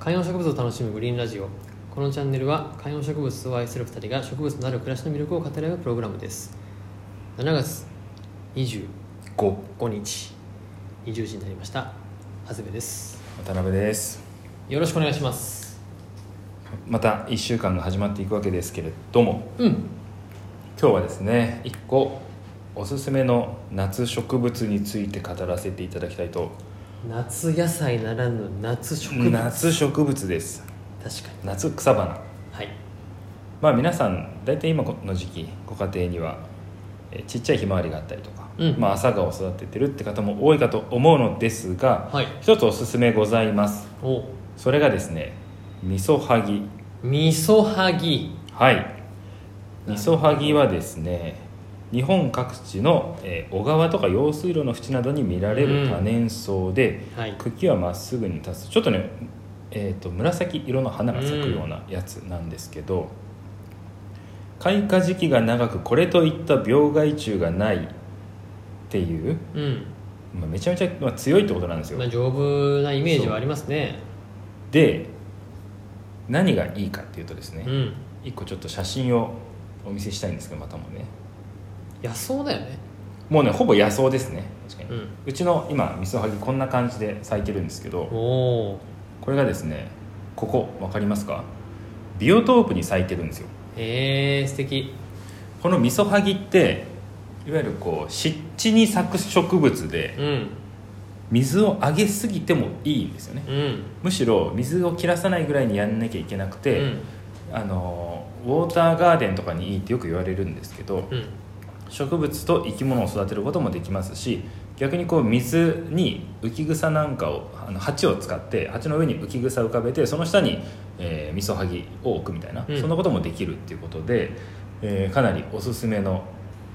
観葉植物を楽しむグリーンラジオ。このチャンネルは観葉植物を愛する2人が植物のある暮らしの魅力を語り合うプログラムです。7月25 5日。20時になりました。長谷部です。渡辺です。よろしくお願いします。また1週間が始まっていくわけですけれども。うん。今日はですね1個おすすめの夏植物について語らせていただきたいと夏野菜ならぬ夏植物。夏植物です。確かに。夏草花。はい。まあ皆さん大体今の時期ご家庭にはえーちっちゃいひまわりがあったりとか、うん。まあ、朝顔を育ててるって方も多いかと思うのですが、はい。一つおすすめございます。お。それがですねみそはぎ。みそはぎ。はい。みそはぎはですね日本各地の、えー小川とか用水路の縁などに見られる多年草で、はい。茎はまっすぐに立つ。ちょっとね、えー、と紫色の花が咲くようなやつなんですけど、開花時期が長くこれといった病害虫がないっていう、うん。まあ、めちゃめちゃ、まあ、強いってことなんですよ、まあ丈夫なイメージはありますね。で何がいいかっていうとですね、うん。一個ちょっと写真をお見せしたいんですけどまたもね野草だよね。もうねほぼ野草ですね。確かに、うん。うちの今みそはぎこんな感じで咲いてるんですけどおおこれがですねここ分かりますか？ビオトープに咲いてるんですよ。えー、素敵。このみそはぎっていわゆるこう湿地に咲く植物でうん。水をあげすぎてもいいんですよね。うん。むしろ水を切らさないぐらいにやんなきゃいけなくて、うん。あのウォーターガーデンとかにいいってよく言われるんですけど、うん植物と生き物を育てることもできますし逆にこう水に浮き草なんかをあの鉢を使って鉢の上に浮き草を浮かべてその下に、えー、みそはぎを置くみたいな、うん。そんなこともできるっていうことで、えーかなりおすすめの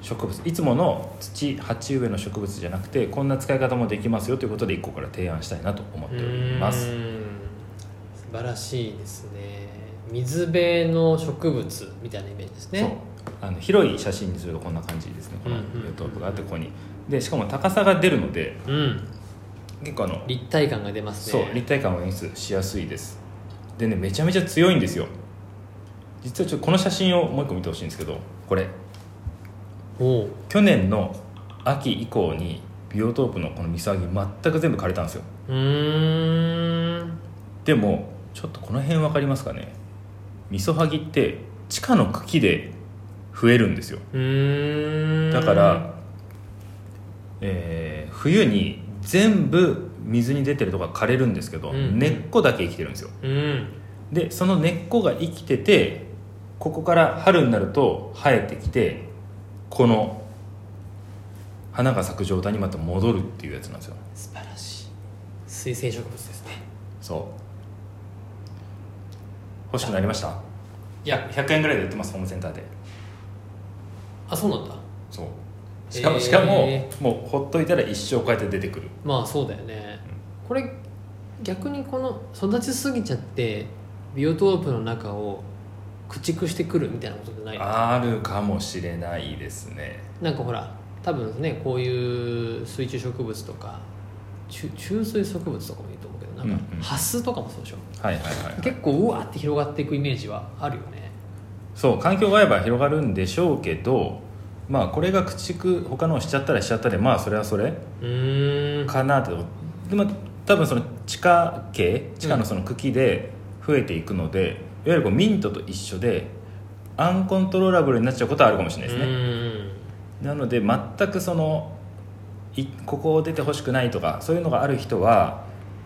植物いつもの土鉢植えの植物じゃなくてこんな使い方もできますよということで1個から提案したいなと思っております。素晴らしいですね。水辺の植物みたいなイメージですねあの広い写真にするとこんな感じですね。このうんうん。ビオトープがあってここに。でしかも高さが出るのでうん。結構あの立体感が出ますそうね立体感を演出しやすいです。でねめちゃめちゃ強いんですよ。実はちょっとこの写真をもう一個見てほしいんですけどこれ。去年の秋以降にビオトープのこのミサギ全く全部枯れたんですよ。うーん。でもちょっとこの辺分かりますかね。ミソハギって地下の茎で増えるんですよ。だから、えー冬に全部水に出てるとか枯れるんですけど、うん。うん根っこだけ生きてるんですよ。うん。でその根っこが生きててここから春になると生えてきてこの花が咲く状態にまた戻るっていうやつなんですよ。素晴らしい。水生植物ですね。そう。欲しくなりました？いや100円ぐらいで売ってますホームセンターであそうなんだ。そう。しかも、えーしかももうほっといたら一生こうやって出てくる。まあそうだよね。これ逆にこの育ちすぎちゃってビオトープの中を駆逐してくるみたいなことじゃないあるかもしれないですね。なんかほら多分ねこういう水中植物とか中中水植物とかもいいと思うけどなんかうんうん。ハスとかもそうでしょ、はいはいはい、はい、結構うわって広がっていくイメージはあるよねそう環境が合えば広がるんでしょうけどまあこれが駆逐他のをしちゃったらしちゃったでまあそれはそれかなと。でも多分その地下系地下のその茎で増えていくので、いわゆるこうミントと一緒でアンコントローラブルになっちゃうことはあるかもしれないですね、ねなので全くそのいここを出てほしくないとかそういうのがある人は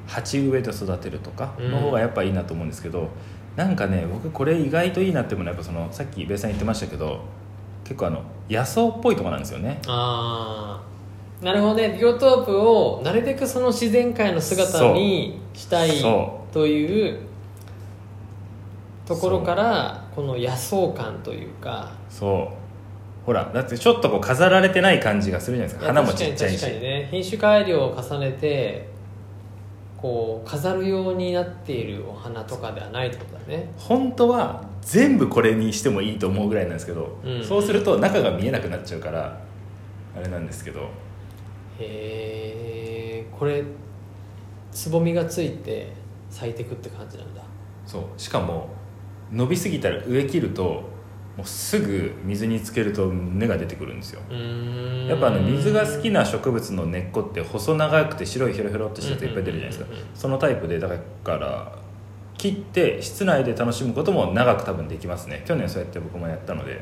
鉢植えで育てるとかの方がやっぱいいなと思うんですけど、なんかね僕これ意外といいなって思うのはやっぱそのさっきベイさん言ってましたけど結構あの野草っぽいとこなんですよね。ああなるほどね。ビオトープをなるべくその自然界の姿にしたいそというところからこの野草感というか。そう。ほらだってちょっとこう飾られてない感じがするじゃないですか。花もちっちゃいし。ね。品種改良を重ねてこう飾るようになっているお花とかではないってことだね。本当は全部これにしてもいいと思うぐらいなんですけど、うん。そうすると中が見えなくなっちゃうからあれなんですけど。へえこれつぼみがついて咲いてくって感じなんだ。そう。しかも伸びすぎたら植え切るともうすぐ水につけると根が出てくるんですよ。やっぱあの水が好きな植物の根っこって細長くて白いヒョロヒョロっとしたやついっぱい出るじゃないですか。そのタイプでだから切って室内で楽しむことも長く多分できますね。去年そうやって僕もやったので。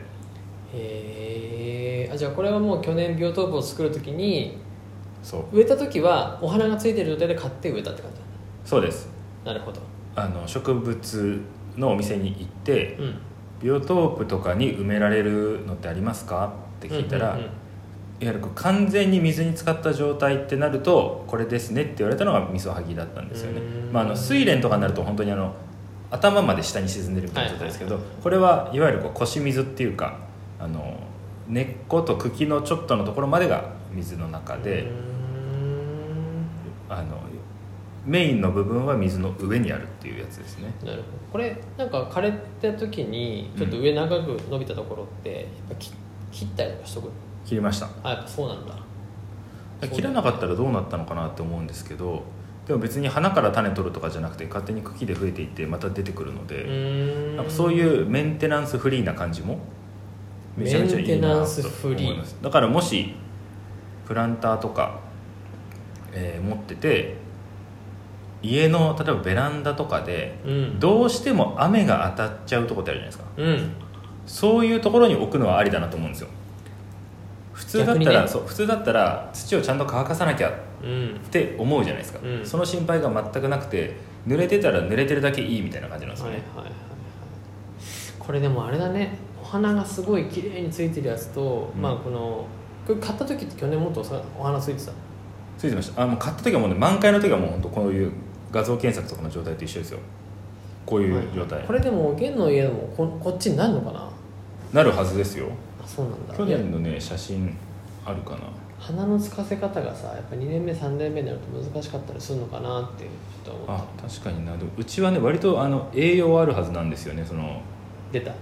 へえじゃあこれはもう去年ビオトープを作る時に植えた時はお花がついてる状態で買って植えたって感じそうです。なるほど。あの植物のお店に行ってうんビオトープとかに埋められるのってありますか？って聞いたら、いわゆる完全に水に浸かった状態ってなるとこれですねって言われたのがみそはぎだったんですよね。まあ、あの睡蓮とかになると本当にあの頭まで下に沈んでるみたいな状態ですけど、これはいわゆるこう腰水っていうかあの根っこと茎のちょっとのところまでが水の中で、あのメインの部分は水の上にあるっていうやつですね。なるほど。これなんか枯れた時にちょっと上長く伸びたところってやっぱ切切ったりとかしとく？切りました。あやっぱそうなんだ。切らなかったらどうなったのかなって思うんですけどでも別に花から種取るとかじゃなくて勝手に茎で増えていってまた出てくるので、なんかそういうメンテナンスフリーな感じもめちゃめちゃいいなと思います。だからもしプランターとか、えー持ってて家の例えばベランダとかでうん。どうしても雨が当たっちゃうとこってあるじゃないですか。うん。そういうところに置くのはありだなと思うんですよ。普通だったら、ね。そう普通だったら土をちゃんと乾かさなきゃうん。って思うじゃないですか、うん。その心配が全くなくて濡れてたら濡れてるだけいいみたいな感じなんですよね、はいはいはいはい。これでもあれだね。お花がすごい綺麗についてるやつと、うん。まあこのこれ買った時って去年もっとさお花ついてた？ついてました。あもう買った時はもうね満開の時はもうこういう画像検索とかの状態と一緒ですよ。こういう状態、これでも現の家でもここっちになるのかな？なるはずですよ。あそうなんだ。去年のね写真あるかな。花のつかせ方がさやっぱ2年目3年目になると難しかったりするのかなってちょっと思っあ確かにな。でもうちはね割とあの栄養あるはずなんですよねそのた出た。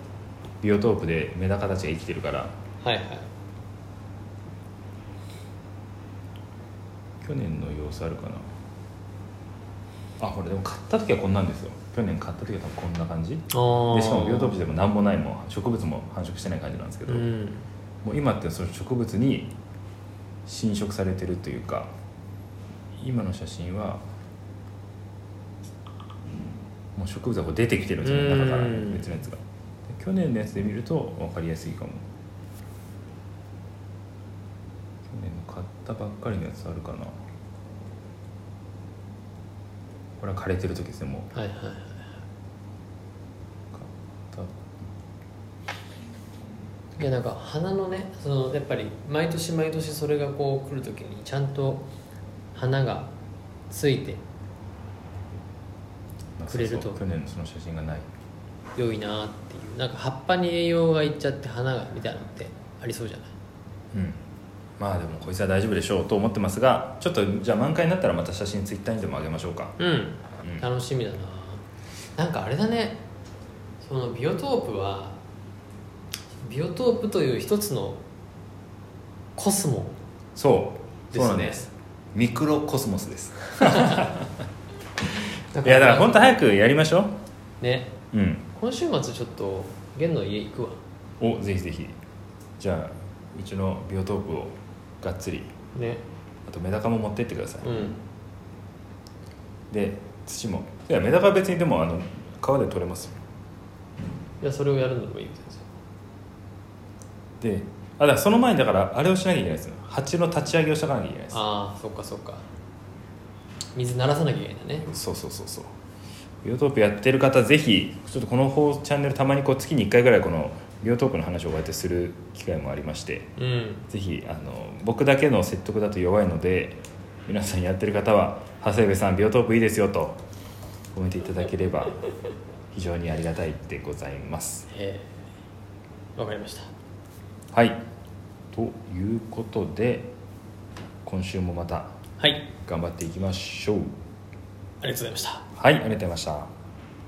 ビオトープでメダカたちが生きてるから。はいはい。去年の様子あるかなあこれでも買った時はこんなんですよ。去年買った時は多分こんな感じ。でしかもビオトープでも何もないもん植物も繁殖してない感じなんですけど、うん。もう今ってその植物に侵食されてるというか今の写真はもう植物がこう出てきてるんですよねうん中から別のやつが。で去年のやつで見ると分かりやすいかも。去年の買ったばっかりのやつあるかなこれは枯れてる時ですねもう。はいはいはい。いやなんか花のねそのやっぱり毎年毎年それがこう来る時にちゃんと花がついてくれると。去年のその写真がない。良いなっていう。なんか葉っぱに栄養がいっちゃって花がみたいなのってありそうじゃない？うんまあでもこいつは大丈夫でしょうと思ってますがちょっとじゃあ満開になったらまた写真ツイッターにでも上げましょうか。うん。うん。楽しみだな。なんかあれだね。そのビオトープはビオトープという一つのコスモ。そう。ですね。そうなんです。ミクロコスモスです。だいやだから本当早くやりましょね。ううん。今週末ちょっと玄の家行くわ。おぜひぜひ。じゃあうちのビオトープをがっつり。ね。あとメダカも持ってってください、うん。で土も。いやメダカは別にでもあの川で取れますよ。いやそれをやるのでもいいですであだからその前にだからあれをしなきゃいけないですよ。蜂の立ち上げをしとかなきゃいけないです。ああそっかそっか。水鳴らさなきゃいけないんだね。そうそうそうそう。ビオトープやってる方ぜひちょっとこの方チャンネルたまにこう月に1回ぐらいこのビオトープの話をこうやってする機会もありましてうん。ぜひあの僕だけの説得だと弱いので皆さんやってる方は「長谷部さんビオトープいいですよ」とコメントいただければ非常にありがたいでございます。ええ。わかりました。はい。ということで今週もまたはい。頑張っていきましょう。ありがとうございました。はいありがとうございました